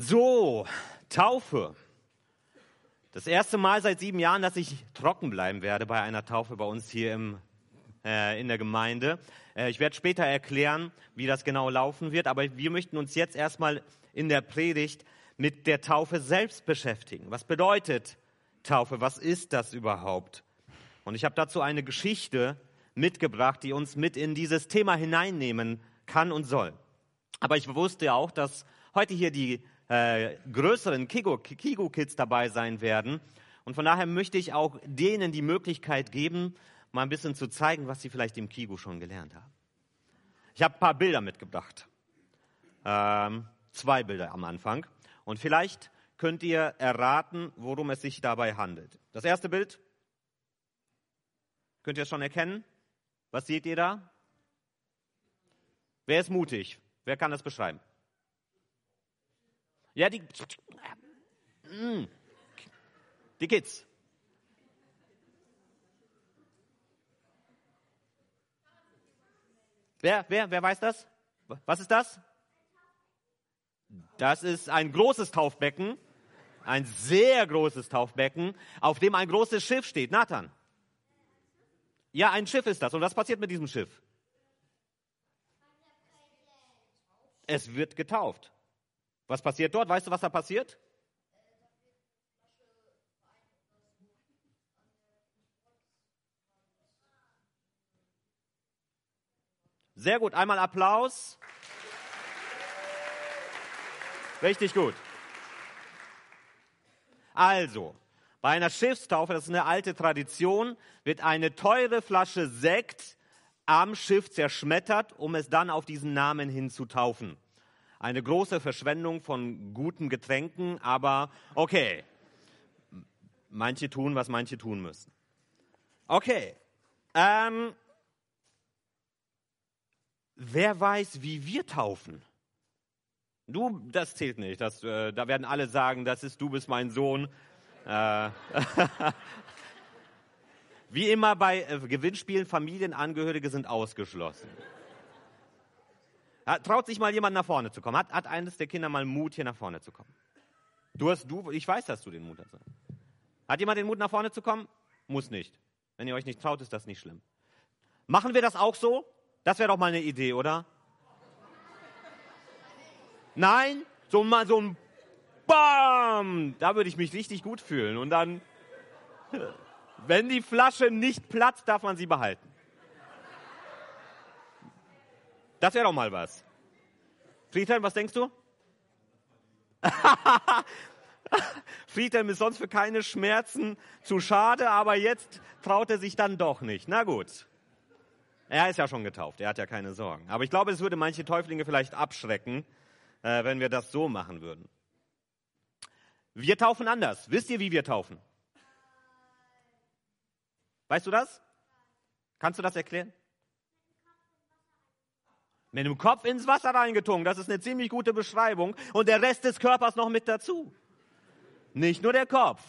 So, Taufe. Das erste Mal seit sieben Jahren, dass ich trocken bleiben werde bei einer Taufe bei uns hier im, äh, in der Gemeinde. Äh, ich werde später erklären, wie das genau laufen wird, aber wir möchten uns jetzt erstmal in der Predigt mit der Taufe selbst beschäftigen. Was bedeutet Taufe? Was ist das überhaupt? Und ich habe dazu eine Geschichte mitgebracht, die uns mit in dieses Thema hineinnehmen kann und soll. Aber ich wusste auch, dass heute hier die äh, größeren Kigo-Kids dabei sein werden. Und von daher möchte ich auch denen die Möglichkeit geben, mal ein bisschen zu zeigen, was sie vielleicht im Kigo schon gelernt haben. Ich habe ein paar Bilder mitgebracht. Ähm, zwei Bilder am Anfang. Und vielleicht könnt ihr erraten, worum es sich dabei handelt. Das erste Bild. Könnt ihr es schon erkennen? Was seht ihr da? Wer ist mutig? Wer kann das beschreiben? Ja, die, mm. die Kids. Wer, wer, wer weiß das? Was ist das? Das ist ein großes Taufbecken, ein sehr großes Taufbecken, auf dem ein großes Schiff steht. Nathan. Ja, ein Schiff ist das. Und was passiert mit diesem Schiff? Es wird getauft. Was passiert dort? Weißt du, was da passiert? Sehr gut, einmal Applaus. Richtig gut. Also, bei einer Schiffstaufe, das ist eine alte Tradition, wird eine teure Flasche Sekt am Schiff zerschmettert, um es dann auf diesen Namen hin zu taufen. Eine große Verschwendung von guten Getränken, aber okay. Manche tun, was manche tun müssen. Okay. Ähm, wer weiß, wie wir taufen? Du, das zählt nicht. Das, äh, da werden alle sagen, das ist, du bist mein Sohn. Äh, wie immer bei äh, Gewinnspielen, Familienangehörige sind ausgeschlossen. Traut sich mal jemand nach vorne zu kommen? Hat, hat eines der Kinder mal Mut, hier nach vorne zu kommen? Du hast, du, ich weiß, dass du den Mut hast. Hat jemand den Mut, nach vorne zu kommen? Muss nicht. Wenn ihr euch nicht traut, ist das nicht schlimm. Machen wir das auch so? Das wäre doch mal eine Idee, oder? Nein? So mal so ein BAM! Da würde ich mich richtig gut fühlen. Und dann, wenn die Flasche nicht platzt, darf man sie behalten. Das wäre doch mal was. Friedhelm, was denkst du? Friedhelm ist sonst für keine Schmerzen zu schade, aber jetzt traut er sich dann doch nicht. Na gut. Er ist ja schon getauft, er hat ja keine Sorgen. Aber ich glaube, es würde manche Täuflinge vielleicht abschrecken, äh, wenn wir das so machen würden. Wir taufen anders. Wisst ihr, wie wir taufen? Weißt du das? Kannst du das erklären? Mit dem Kopf ins Wasser reingetunkt. Das ist eine ziemlich gute Beschreibung. Und der Rest des Körpers noch mit dazu. Nicht nur der Kopf.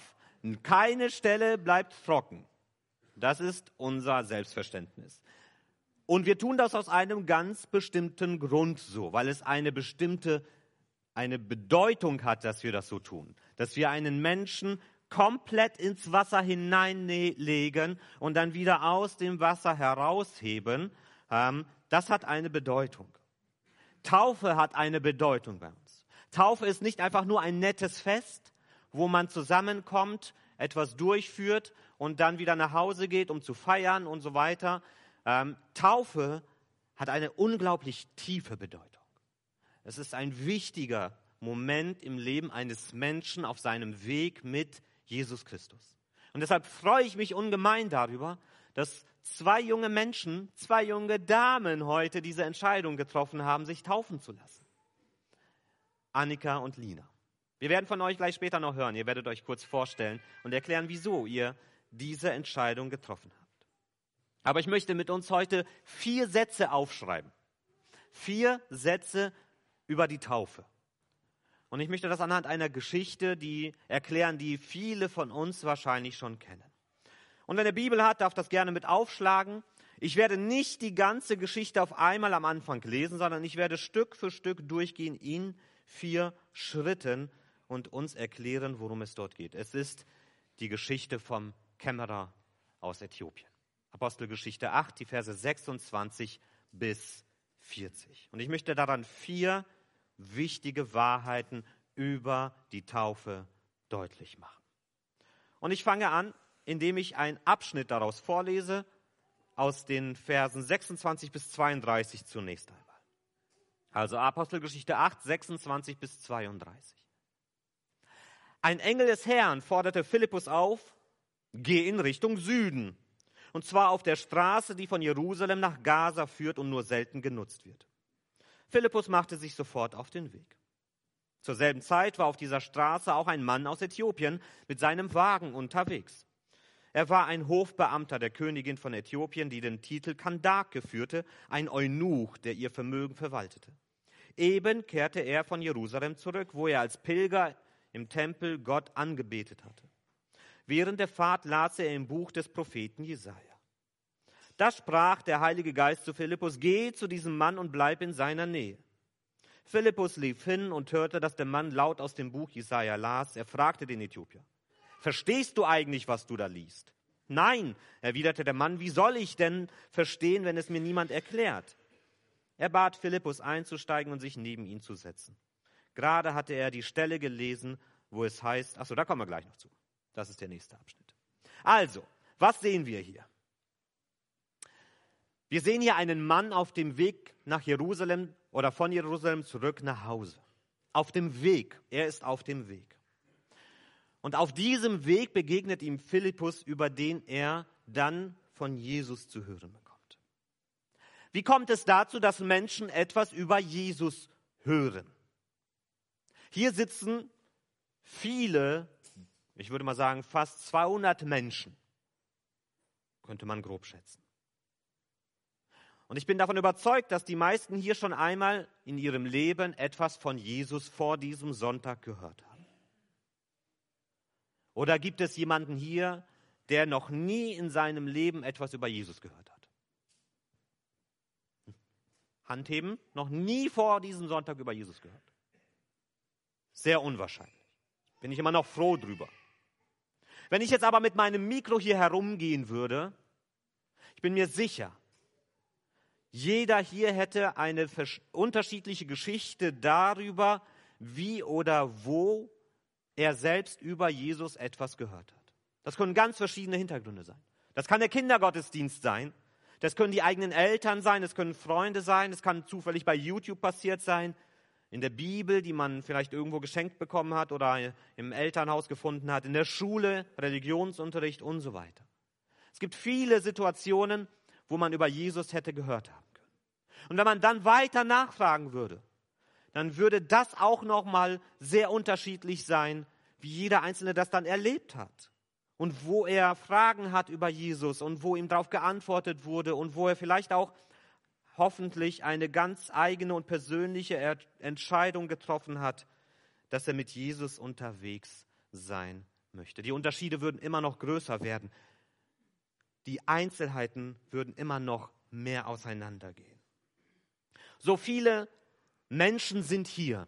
Keine Stelle bleibt trocken. Das ist unser Selbstverständnis. Und wir tun das aus einem ganz bestimmten Grund so, weil es eine bestimmte, eine Bedeutung hat, dass wir das so tun. Dass wir einen Menschen komplett ins Wasser hineinlegen und dann wieder aus dem Wasser herausheben. Ähm, das hat eine Bedeutung. Taufe hat eine Bedeutung bei uns. Taufe ist nicht einfach nur ein nettes Fest, wo man zusammenkommt, etwas durchführt und dann wieder nach Hause geht, um zu feiern und so weiter. Ähm, Taufe hat eine unglaublich tiefe Bedeutung. Es ist ein wichtiger Moment im Leben eines Menschen auf seinem Weg mit Jesus Christus. Und deshalb freue ich mich ungemein darüber, dass zwei junge Menschen, zwei junge Damen heute diese Entscheidung getroffen haben, sich taufen zu lassen. Annika und Lina. Wir werden von euch gleich später noch hören. Ihr werdet euch kurz vorstellen und erklären, wieso ihr diese Entscheidung getroffen habt. Aber ich möchte mit uns heute vier Sätze aufschreiben. Vier Sätze über die Taufe. Und ich möchte das anhand einer Geschichte, die erklären, die viele von uns wahrscheinlich schon kennen. Und wenn er Bibel hat, darf das gerne mit aufschlagen. Ich werde nicht die ganze Geschichte auf einmal am Anfang lesen, sondern ich werde Stück für Stück durchgehen in vier Schritten und uns erklären, worum es dort geht. Es ist die Geschichte vom Kämmerer aus Äthiopien. Apostelgeschichte 8, die Verse 26 bis 40. Und ich möchte daran vier wichtige Wahrheiten über die Taufe deutlich machen. Und ich fange an, indem ich einen Abschnitt daraus vorlese, aus den Versen 26 bis 32 zunächst einmal. Also Apostelgeschichte 8, 26 bis 32. Ein Engel des Herrn forderte Philippus auf, geh in Richtung Süden, und zwar auf der Straße, die von Jerusalem nach Gaza führt und nur selten genutzt wird. Philippus machte sich sofort auf den Weg. Zur selben Zeit war auf dieser Straße auch ein Mann aus Äthiopien mit seinem Wagen unterwegs. Er war ein Hofbeamter der Königin von Äthiopien, die den Titel Kandake führte, ein Eunuch, der ihr Vermögen verwaltete. Eben kehrte er von Jerusalem zurück, wo er als Pilger im Tempel Gott angebetet hatte. Während der Fahrt las er im Buch des Propheten Jesaja. Da sprach der Heilige Geist zu Philippus: Geh zu diesem Mann und bleib in seiner Nähe. Philippus lief hin und hörte, dass der Mann laut aus dem Buch Jesaja las. Er fragte den Äthiopier: Verstehst du eigentlich, was du da liest? Nein, erwiderte der Mann, wie soll ich denn verstehen, wenn es mir niemand erklärt? Er bat Philippus einzusteigen und sich neben ihn zu setzen. Gerade hatte er die Stelle gelesen, wo es heißt, achso, da kommen wir gleich noch zu. Das ist der nächste Abschnitt. Also, was sehen wir hier? Wir sehen hier einen Mann auf dem Weg nach Jerusalem oder von Jerusalem zurück nach Hause. Auf dem Weg. Er ist auf dem Weg. Und auf diesem Weg begegnet ihm Philippus, über den er dann von Jesus zu hören bekommt. Wie kommt es dazu, dass Menschen etwas über Jesus hören? Hier sitzen viele, ich würde mal sagen fast 200 Menschen, könnte man grob schätzen. Und ich bin davon überzeugt, dass die meisten hier schon einmal in ihrem Leben etwas von Jesus vor diesem Sonntag gehört haben. Oder gibt es jemanden hier, der noch nie in seinem Leben etwas über Jesus gehört hat? Handheben, noch nie vor diesem Sonntag über Jesus gehört. Sehr unwahrscheinlich. Bin ich immer noch froh drüber. Wenn ich jetzt aber mit meinem Mikro hier herumgehen würde, ich bin mir sicher, jeder hier hätte eine unterschiedliche Geschichte darüber, wie oder wo er selbst über Jesus etwas gehört hat. Das können ganz verschiedene Hintergründe sein. Das kann der Kindergottesdienst sein. Das können die eigenen Eltern sein. Es können Freunde sein. Es kann zufällig bei YouTube passiert sein in der Bibel, die man vielleicht irgendwo geschenkt bekommen hat oder im Elternhaus gefunden hat, in der Schule, Religionsunterricht und so weiter. Es gibt viele Situationen, wo man über Jesus hätte gehört haben können. Und wenn man dann weiter nachfragen würde, dann würde das auch noch mal sehr unterschiedlich sein, wie jeder einzelne das dann erlebt hat und wo er Fragen hat über Jesus und wo ihm darauf geantwortet wurde und wo er vielleicht auch hoffentlich eine ganz eigene und persönliche Entscheidung getroffen hat, dass er mit Jesus unterwegs sein möchte. Die Unterschiede würden immer noch größer werden. Die Einzelheiten würden immer noch mehr auseinandergehen. So viele Menschen sind hier.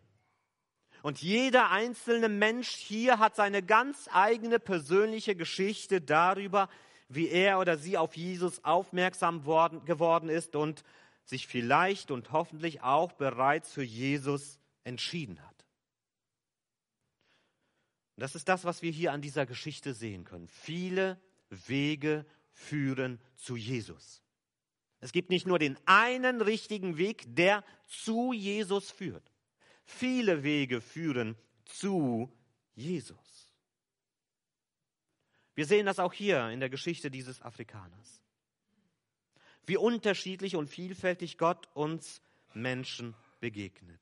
Und jeder einzelne Mensch hier hat seine ganz eigene persönliche Geschichte darüber, wie er oder sie auf Jesus aufmerksam worden, geworden ist und sich vielleicht und hoffentlich auch bereits für Jesus entschieden hat. das ist das, was wir hier an dieser Geschichte sehen können. Viele Wege führen zu Jesus. Es gibt nicht nur den einen richtigen Weg, der zu Jesus führt. Viele Wege führen zu Jesus. Wir sehen das auch hier in der Geschichte dieses Afrikaners wie unterschiedlich und vielfältig Gott uns Menschen begegnet.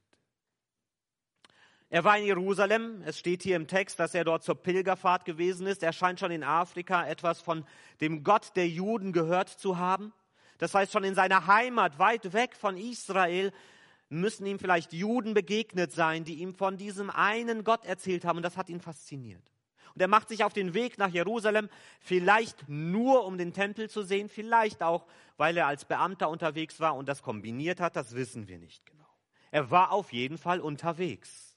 Er war in Jerusalem. Es steht hier im Text, dass er dort zur Pilgerfahrt gewesen ist. Er scheint schon in Afrika etwas von dem Gott der Juden gehört zu haben. Das heißt, schon in seiner Heimat, weit weg von Israel, müssen ihm vielleicht Juden begegnet sein, die ihm von diesem einen Gott erzählt haben. Und das hat ihn fasziniert. Und er macht sich auf den Weg nach Jerusalem, vielleicht nur um den Tempel zu sehen, vielleicht auch, weil er als Beamter unterwegs war und das kombiniert hat, das wissen wir nicht genau. Er war auf jeden Fall unterwegs.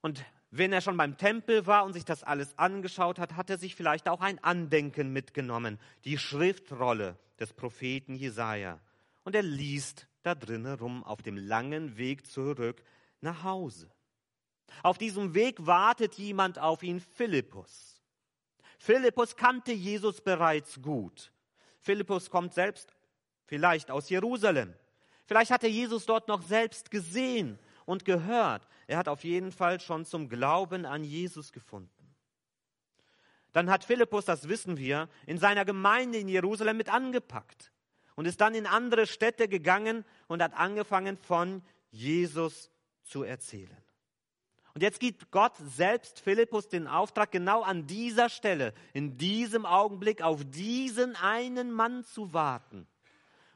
Und wenn er schon beim Tempel war und sich das alles angeschaut hat, hat er sich vielleicht auch ein Andenken mitgenommen, die Schriftrolle des Propheten Jesaja. Und er liest da drinnen rum auf dem langen Weg zurück nach Hause. Auf diesem Weg wartet jemand auf ihn, Philippus. Philippus kannte Jesus bereits gut. Philippus kommt selbst vielleicht aus Jerusalem. Vielleicht hat er Jesus dort noch selbst gesehen und gehört. Er hat auf jeden Fall schon zum Glauben an Jesus gefunden. Dann hat Philippus, das wissen wir, in seiner Gemeinde in Jerusalem mit angepackt und ist dann in andere Städte gegangen und hat angefangen von Jesus zu erzählen. Und jetzt gibt Gott selbst Philippus den Auftrag, genau an dieser Stelle, in diesem Augenblick auf diesen einen Mann zu warten,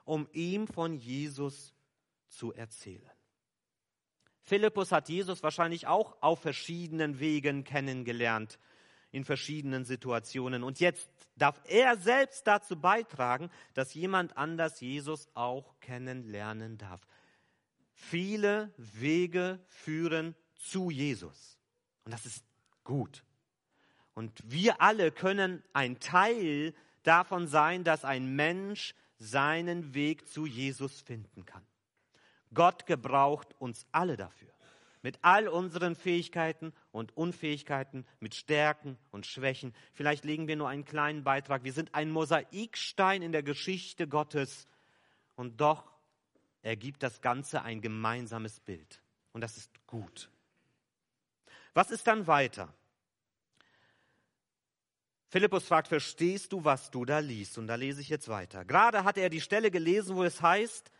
um ihm von Jesus zu erzählen. Philippus hat Jesus wahrscheinlich auch auf verschiedenen Wegen kennengelernt, in verschiedenen Situationen. Und jetzt darf er selbst dazu beitragen, dass jemand anders Jesus auch kennenlernen darf. Viele Wege führen zu Jesus. Und das ist gut. Und wir alle können ein Teil davon sein, dass ein Mensch seinen Weg zu Jesus finden kann. Gott gebraucht uns alle dafür. Mit all unseren Fähigkeiten und Unfähigkeiten, mit Stärken und Schwächen. Vielleicht legen wir nur einen kleinen Beitrag. Wir sind ein Mosaikstein in der Geschichte Gottes. Und doch ergibt das Ganze ein gemeinsames Bild. Und das ist gut. Was ist dann weiter? Philippus fragt, verstehst du, was du da liest? Und da lese ich jetzt weiter. Gerade hatte er die Stelle gelesen, wo es heißt,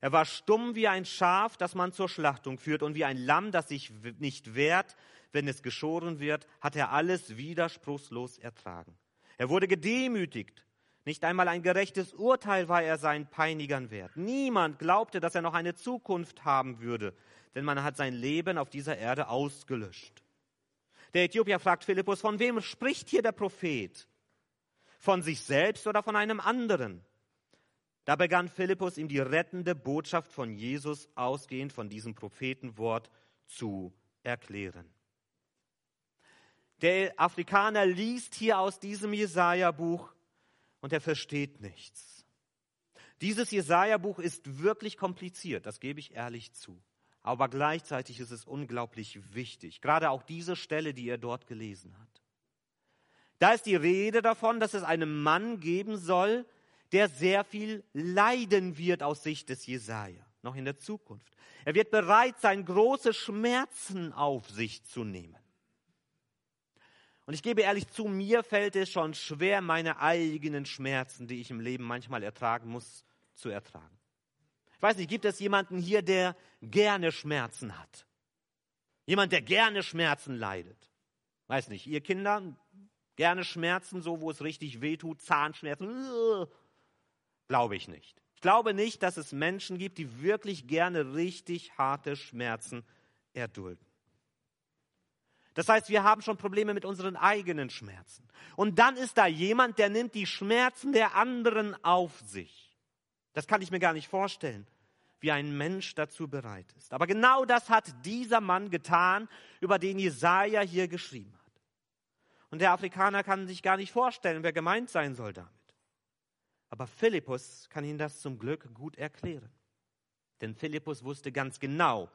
er war stumm wie ein Schaf, das man zur Schlachtung führt, und wie ein Lamm, das sich nicht wehrt, wenn es geschoren wird, hat er alles widerspruchslos ertragen. Er wurde gedemütigt. Nicht einmal ein gerechtes Urteil war er seinen Peinigern wert. Niemand glaubte, dass er noch eine Zukunft haben würde, denn man hat sein Leben auf dieser Erde ausgelöscht. Der Äthiopier fragt Philippus, von wem spricht hier der Prophet? Von sich selbst oder von einem anderen? Da begann Philippus ihm die rettende Botschaft von Jesus ausgehend von diesem Prophetenwort zu erklären. Der Afrikaner liest hier aus diesem Jesaja-Buch und er versteht nichts. Dieses Jesaja-Buch ist wirklich kompliziert, das gebe ich ehrlich zu. Aber gleichzeitig ist es unglaublich wichtig. Gerade auch diese Stelle, die er dort gelesen hat. Da ist die Rede davon, dass es einen Mann geben soll, der sehr viel leiden wird aus Sicht des Jesaja, noch in der Zukunft. Er wird bereit sein, große Schmerzen auf sich zu nehmen. Und ich gebe ehrlich zu, mir fällt es schon schwer, meine eigenen Schmerzen, die ich im Leben manchmal ertragen muss, zu ertragen. Ich weiß nicht, gibt es jemanden hier, der gerne Schmerzen hat? Jemand, der gerne Schmerzen leidet? Weiß nicht, ihr Kinder, gerne Schmerzen, so wo es richtig wehtut, Zahnschmerzen? Glaube ich nicht. Ich glaube nicht, dass es Menschen gibt, die wirklich gerne richtig harte Schmerzen erdulden. Das heißt, wir haben schon Probleme mit unseren eigenen Schmerzen. Und dann ist da jemand, der nimmt die Schmerzen der anderen auf sich. Das kann ich mir gar nicht vorstellen, wie ein Mensch dazu bereit ist. Aber genau das hat dieser Mann getan, über den Jesaja hier geschrieben hat. Und der Afrikaner kann sich gar nicht vorstellen, wer gemeint sein soll damit. Aber Philippus kann ihn das zum Glück gut erklären. Denn Philippus wusste ganz genau,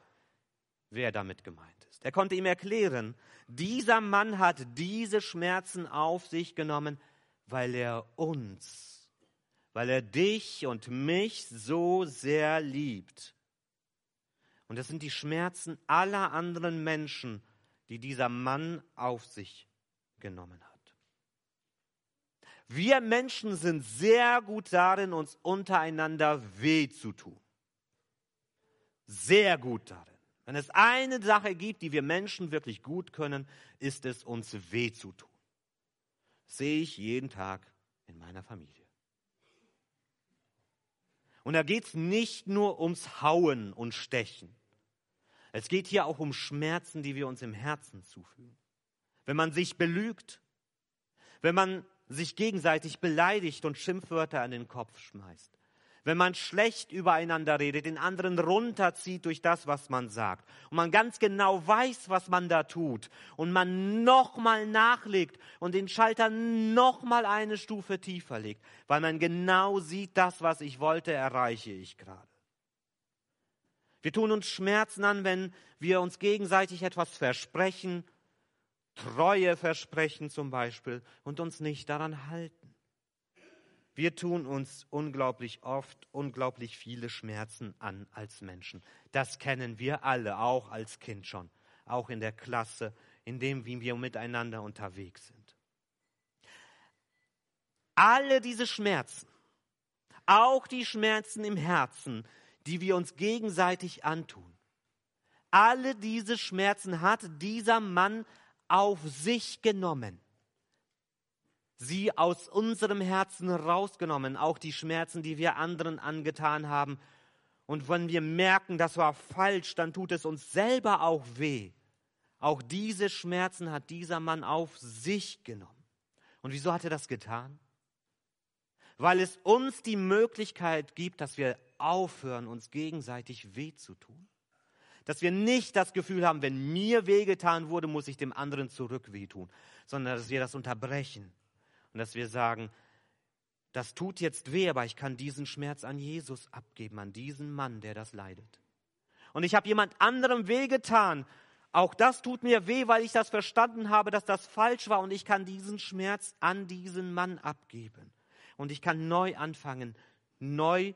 wer damit gemeint ist. Er konnte ihm erklären, dieser Mann hat diese Schmerzen auf sich genommen, weil er uns, weil er dich und mich so sehr liebt. Und das sind die Schmerzen aller anderen Menschen, die dieser Mann auf sich genommen hat. Wir Menschen sind sehr gut darin, uns untereinander weh zu tun. Sehr gut darin. Wenn es eine Sache gibt, die wir Menschen wirklich gut können, ist es uns weh zu tun. Sehe ich jeden Tag in meiner Familie. Und da geht es nicht nur ums Hauen und Stechen. Es geht hier auch um Schmerzen, die wir uns im Herzen zufügen. Wenn man sich belügt, wenn man sich gegenseitig beleidigt und Schimpfwörter an den Kopf schmeißt. wenn man schlecht übereinander redet, den anderen runterzieht durch das, was man sagt, und man ganz genau weiß, was man da tut, und man nochmal nachlegt und den Schalter nochmal eine Stufe tiefer legt, weil man genau sieht, das, was ich wollte, erreiche ich gerade. Wir tun uns Schmerzen an, wenn wir uns gegenseitig etwas versprechen, Treue versprechen zum Beispiel, und uns nicht daran halten. Wir tun uns unglaublich oft unglaublich viele Schmerzen an als Menschen. Das kennen wir alle, auch als Kind schon, auch in der Klasse, in dem, wie wir miteinander unterwegs sind. Alle diese Schmerzen, auch die Schmerzen im Herzen, die wir uns gegenseitig antun, alle diese Schmerzen hat dieser Mann auf sich genommen sie aus unserem Herzen rausgenommen, auch die Schmerzen, die wir anderen angetan haben. Und wenn wir merken, das war falsch, dann tut es uns selber auch weh. Auch diese Schmerzen hat dieser Mann auf sich genommen. Und wieso hat er das getan? Weil es uns die Möglichkeit gibt, dass wir aufhören, uns gegenseitig weh zu tun. Dass wir nicht das Gefühl haben, wenn mir wehgetan wurde, muss ich dem anderen zurück wehtun, sondern dass wir das unterbrechen und dass wir sagen, das tut jetzt weh, aber ich kann diesen Schmerz an Jesus abgeben, an diesen Mann, der das leidet. Und ich habe jemand anderem wehgetan. Auch das tut mir weh, weil ich das verstanden habe, dass das falsch war. Und ich kann diesen Schmerz an diesen Mann abgeben. Und ich kann neu anfangen, neu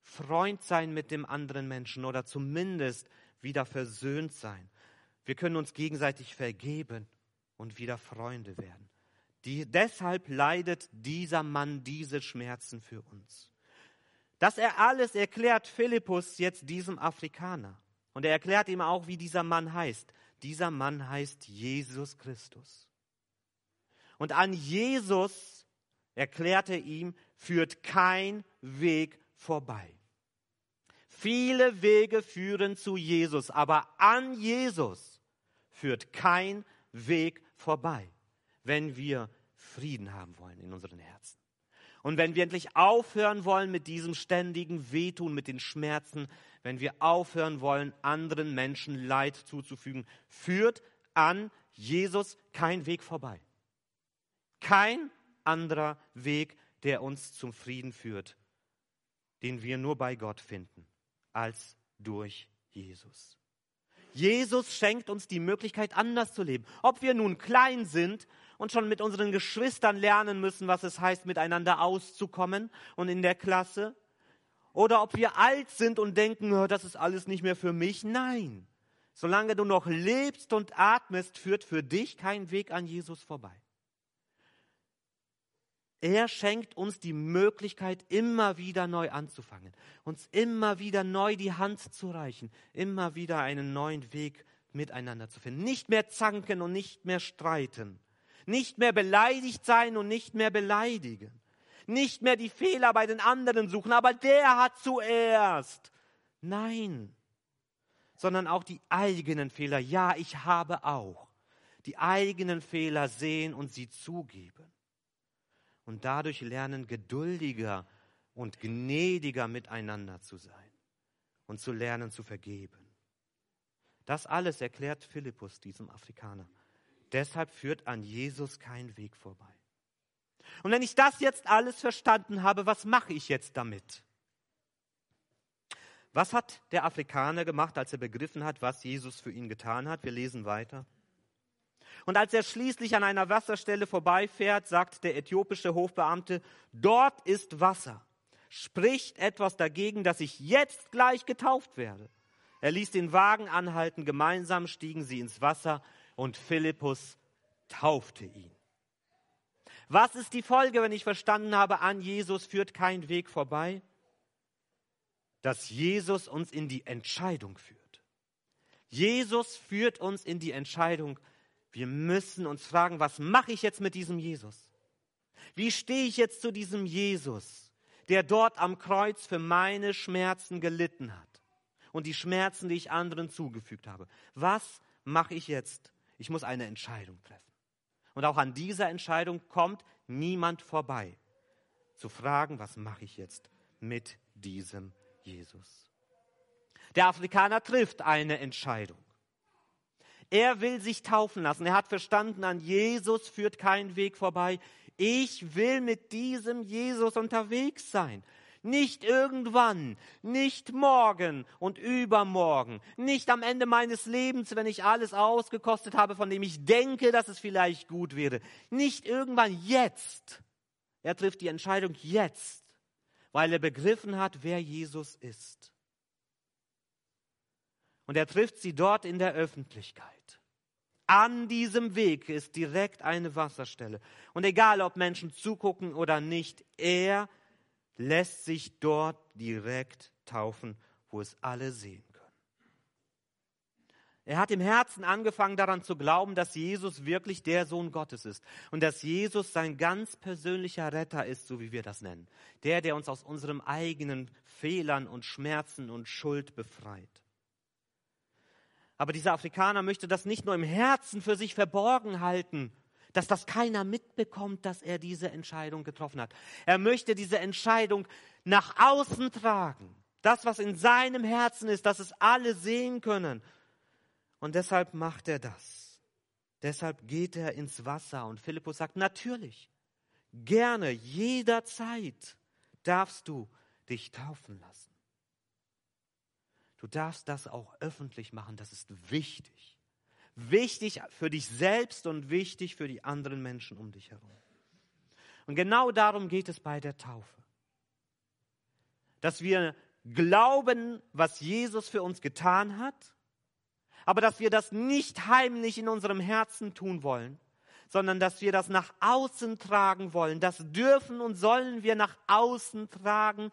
Freund sein mit dem anderen Menschen oder zumindest wieder versöhnt sein. Wir können uns gegenseitig vergeben und wieder Freunde werden. Die, deshalb leidet dieser Mann diese Schmerzen für uns. Das er alles erklärt Philippus jetzt diesem Afrikaner. Und er erklärt ihm auch, wie dieser Mann heißt. Dieser Mann heißt Jesus Christus. Und an Jesus, erklärt er ihm, führt kein Weg vorbei. Viele Wege führen zu Jesus, aber an Jesus führt kein Weg vorbei wenn wir Frieden haben wollen in unseren Herzen. Und wenn wir endlich aufhören wollen mit diesem ständigen Wehtun, mit den Schmerzen, wenn wir aufhören wollen, anderen Menschen Leid zuzufügen, führt an Jesus kein Weg vorbei. Kein anderer Weg, der uns zum Frieden führt, den wir nur bei Gott finden, als durch Jesus. Jesus schenkt uns die Möglichkeit, anders zu leben. Ob wir nun klein sind und schon mit unseren Geschwistern lernen müssen, was es heißt, miteinander auszukommen und in der Klasse. Oder ob wir alt sind und denken, das ist alles nicht mehr für mich. Nein. Solange du noch lebst und atmest, führt für dich kein Weg an Jesus vorbei. Er schenkt uns die Möglichkeit, immer wieder neu anzufangen, uns immer wieder neu die Hand zu reichen, immer wieder einen neuen Weg miteinander zu finden. Nicht mehr zanken und nicht mehr streiten, nicht mehr beleidigt sein und nicht mehr beleidigen. Nicht mehr die Fehler bei den anderen suchen, aber der hat zuerst. Nein, sondern auch die eigenen Fehler. Ja, ich habe auch. Die eigenen Fehler sehen und sie zugeben. Und dadurch lernen, geduldiger und gnädiger miteinander zu sein und zu lernen zu vergeben. Das alles erklärt Philippus diesem Afrikaner. Deshalb führt an Jesus kein Weg vorbei. Und wenn ich das jetzt alles verstanden habe, was mache ich jetzt damit? Was hat der Afrikaner gemacht, als er begriffen hat, was Jesus für ihn getan hat? Wir lesen weiter. Und als er schließlich an einer Wasserstelle vorbeifährt, sagt der äthiopische Hofbeamte, dort ist Wasser. Spricht etwas dagegen, dass ich jetzt gleich getauft werde. Er ließ den Wagen anhalten, gemeinsam stiegen sie ins Wasser und Philippus taufte ihn. Was ist die Folge, wenn ich verstanden habe, an Jesus führt kein Weg vorbei? Dass Jesus uns in die Entscheidung führt. Jesus führt uns in die Entscheidung. Wir müssen uns fragen, was mache ich jetzt mit diesem Jesus? Wie stehe ich jetzt zu diesem Jesus, der dort am Kreuz für meine Schmerzen gelitten hat und die Schmerzen, die ich anderen zugefügt habe? Was mache ich jetzt ich muss eine Entscheidung treffen. Und auch an dieser Entscheidung kommt niemand vorbei. Zu fragen, was mache ich jetzt mit diesem Jesus. Der Afrikaner trifft eine Entscheidung. Er will sich taufen lassen. Er hat verstanden, an Jesus führt kein Weg vorbei. Ich will mit diesem Jesus unterwegs sein. Nicht irgendwann, nicht morgen und übermorgen, nicht am Ende meines Lebens, wenn ich alles ausgekostet habe, von dem ich denke, dass es vielleicht gut wäre. Nicht irgendwann, jetzt. Er trifft die Entscheidung jetzt, weil er begriffen hat, wer Jesus ist. Und er trifft sie dort in der Öffentlichkeit. An diesem Weg ist direkt eine Wasserstelle. Und egal, ob Menschen zugucken oder nicht, er lässt sich dort direkt taufen, wo es alle sehen können. Er hat im Herzen angefangen daran zu glauben, dass Jesus wirklich der Sohn Gottes ist und dass Jesus sein ganz persönlicher Retter ist, so wie wir das nennen. Der, der uns aus unseren eigenen Fehlern und Schmerzen und Schuld befreit. Aber dieser Afrikaner möchte das nicht nur im Herzen für sich verborgen halten, dass das keiner mitbekommt, dass er diese Entscheidung getroffen hat. Er möchte diese Entscheidung nach außen tragen. Das, was in seinem Herzen ist, dass es alle sehen können. Und deshalb macht er das. Deshalb geht er ins Wasser. Und Philippus sagt, natürlich, gerne, jederzeit darfst du dich taufen lassen. Du darfst das auch öffentlich machen, das ist wichtig. Wichtig für dich selbst und wichtig für die anderen Menschen um dich herum. Und genau darum geht es bei der Taufe. Dass wir glauben, was Jesus für uns getan hat, aber dass wir das nicht heimlich in unserem Herzen tun wollen, sondern dass wir das nach außen tragen wollen. Das dürfen und sollen wir nach außen tragen,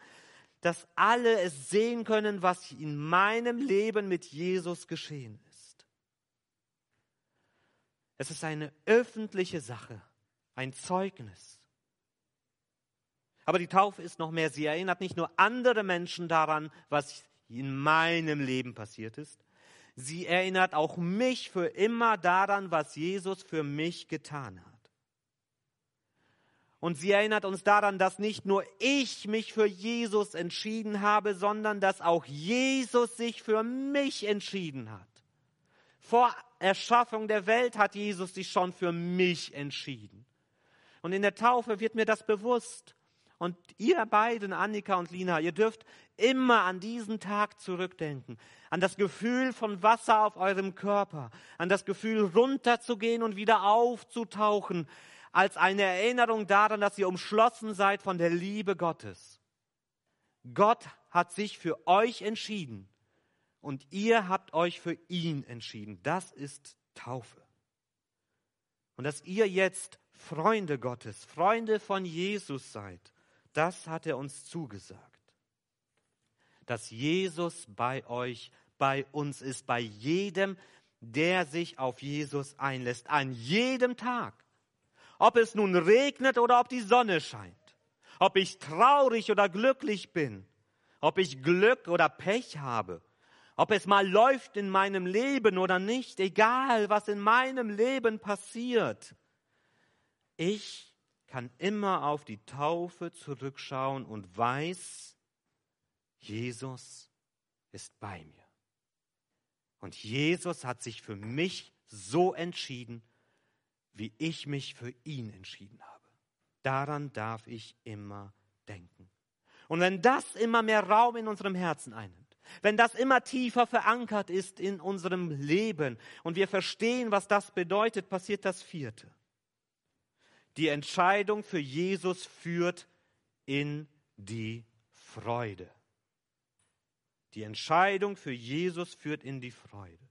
dass alle es sehen können, was in meinem Leben mit Jesus geschehen ist. Es ist eine öffentliche Sache, ein Zeugnis. Aber die Taufe ist noch mehr. Sie erinnert nicht nur andere Menschen daran, was in meinem Leben passiert ist. Sie erinnert auch mich für immer daran, was Jesus für mich getan hat. Und sie erinnert uns daran, dass nicht nur ich mich für Jesus entschieden habe, sondern dass auch Jesus sich für mich entschieden hat. Vor Erschaffung der Welt hat Jesus sich schon für mich entschieden. Und in der Taufe wird mir das bewusst. Und ihr beiden, Annika und Lina, ihr dürft immer an diesen Tag zurückdenken. An das Gefühl von Wasser auf eurem Körper. An das Gefühl runterzugehen und wieder aufzutauchen. Als eine Erinnerung daran, dass ihr umschlossen seid von der Liebe Gottes. Gott hat sich für euch entschieden und ihr habt euch für ihn entschieden. Das ist Taufe. Und dass ihr jetzt Freunde Gottes, Freunde von Jesus seid, das hat er uns zugesagt. Dass Jesus bei euch, bei uns ist, bei jedem, der sich auf Jesus einlässt, an jedem Tag. Ob es nun regnet oder ob die Sonne scheint, ob ich traurig oder glücklich bin, ob ich Glück oder Pech habe, ob es mal läuft in meinem Leben oder nicht, egal was in meinem Leben passiert. Ich kann immer auf die Taufe zurückschauen und weiß, Jesus ist bei mir. Und Jesus hat sich für mich so entschieden, wie ich mich für ihn entschieden habe. Daran darf ich immer denken. Und wenn das immer mehr Raum in unserem Herzen einnimmt, wenn das immer tiefer verankert ist in unserem Leben und wir verstehen, was das bedeutet, passiert das vierte. Die Entscheidung für Jesus führt in die Freude. Die Entscheidung für Jesus führt in die Freude.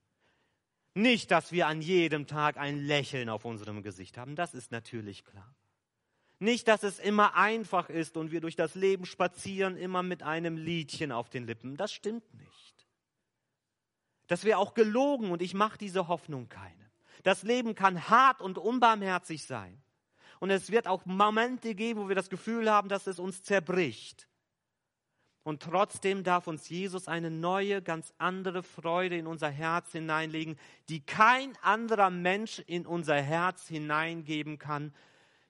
Nicht, dass wir an jedem Tag ein Lächeln auf unserem Gesicht haben, das ist natürlich klar. Nicht, dass es immer einfach ist und wir durch das Leben spazieren, immer mit einem Liedchen auf den Lippen. Das stimmt nicht. Das wäre auch gelogen und ich mache diese Hoffnung keine. Das Leben kann hart und unbarmherzig sein. Und es wird auch Momente geben, wo wir das Gefühl haben, dass es uns zerbricht. Und trotzdem darf uns Jesus eine neue, ganz andere Freude in unser Herz hineinlegen, die kein anderer Mensch in unser Herz hineingeben kann,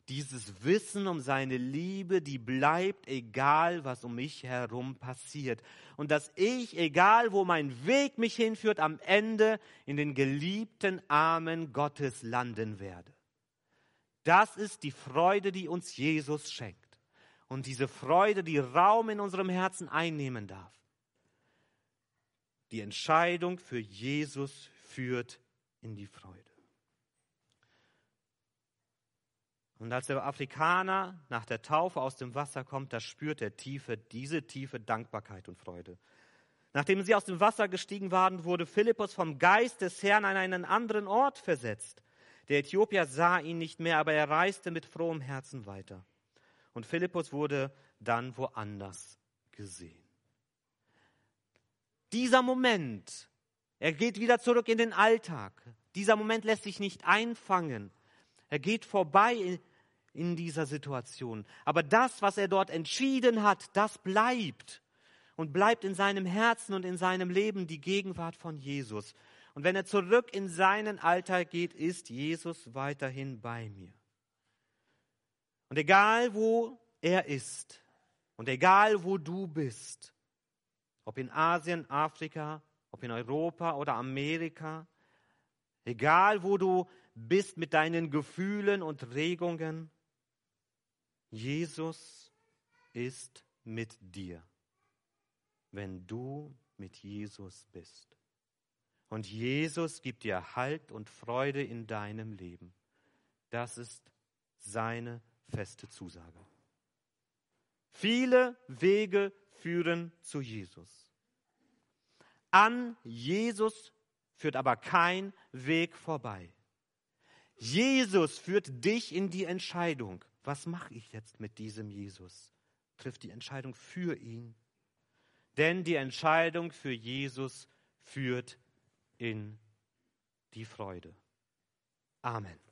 Dieses Wissen um seine Liebe, die bleibt, egal was um mich herum passiert. Und dass ich, egal wo mein Weg mich hinführt, am Ende in den geliebten Armen Gottes landen werde. Das ist die Freude, die uns Jesus schenkt. Und diese Freude, die Raum in unserem Herzen einnehmen darf. Die Entscheidung für Jesus führt in die Freude. Und als der Afrikaner nach der Taufe aus dem Wasser kommt, da spürt er tiefe, diese tiefe Dankbarkeit und Freude. Nachdem sie aus dem Wasser gestiegen waren, wurde Philippus vom Geist des Herrn an einen anderen Ort versetzt. Der Äthiopier sah ihn nicht mehr, aber er reiste mit frohem Herzen weiter. Und Philippus wurde dann woanders gesehen. Dieser Moment, er geht wieder zurück in den Alltag. Dieser Moment lässt sich nicht einfangen. Er geht vorbei in dieser Situation. Aber das, was er dort entschieden hat, das bleibt und bleibt in seinem Herzen und in seinem Leben die Gegenwart von Jesus. Und wenn er zurück in seinen Alltag geht, ist Jesus weiterhin bei mir. Und egal wo er ist und egal wo du bist, ob in Asien, Afrika, ob in Europa oder Amerika, egal wo du bist mit deinen Gefühlen und Regungen, Jesus ist mit dir, wenn du mit Jesus bist. Und Jesus gibt dir Halt und Freude in deinem Leben. Das ist seine feste Zusage. Viele Wege führen zu Jesus. An Jesus führt aber kein Weg vorbei. Jesus führt dich in die Entscheidung, was mache ich jetzt mit diesem Jesus? Trifft die Entscheidung für ihn. Denn die Entscheidung für Jesus führt in die Freude. Amen.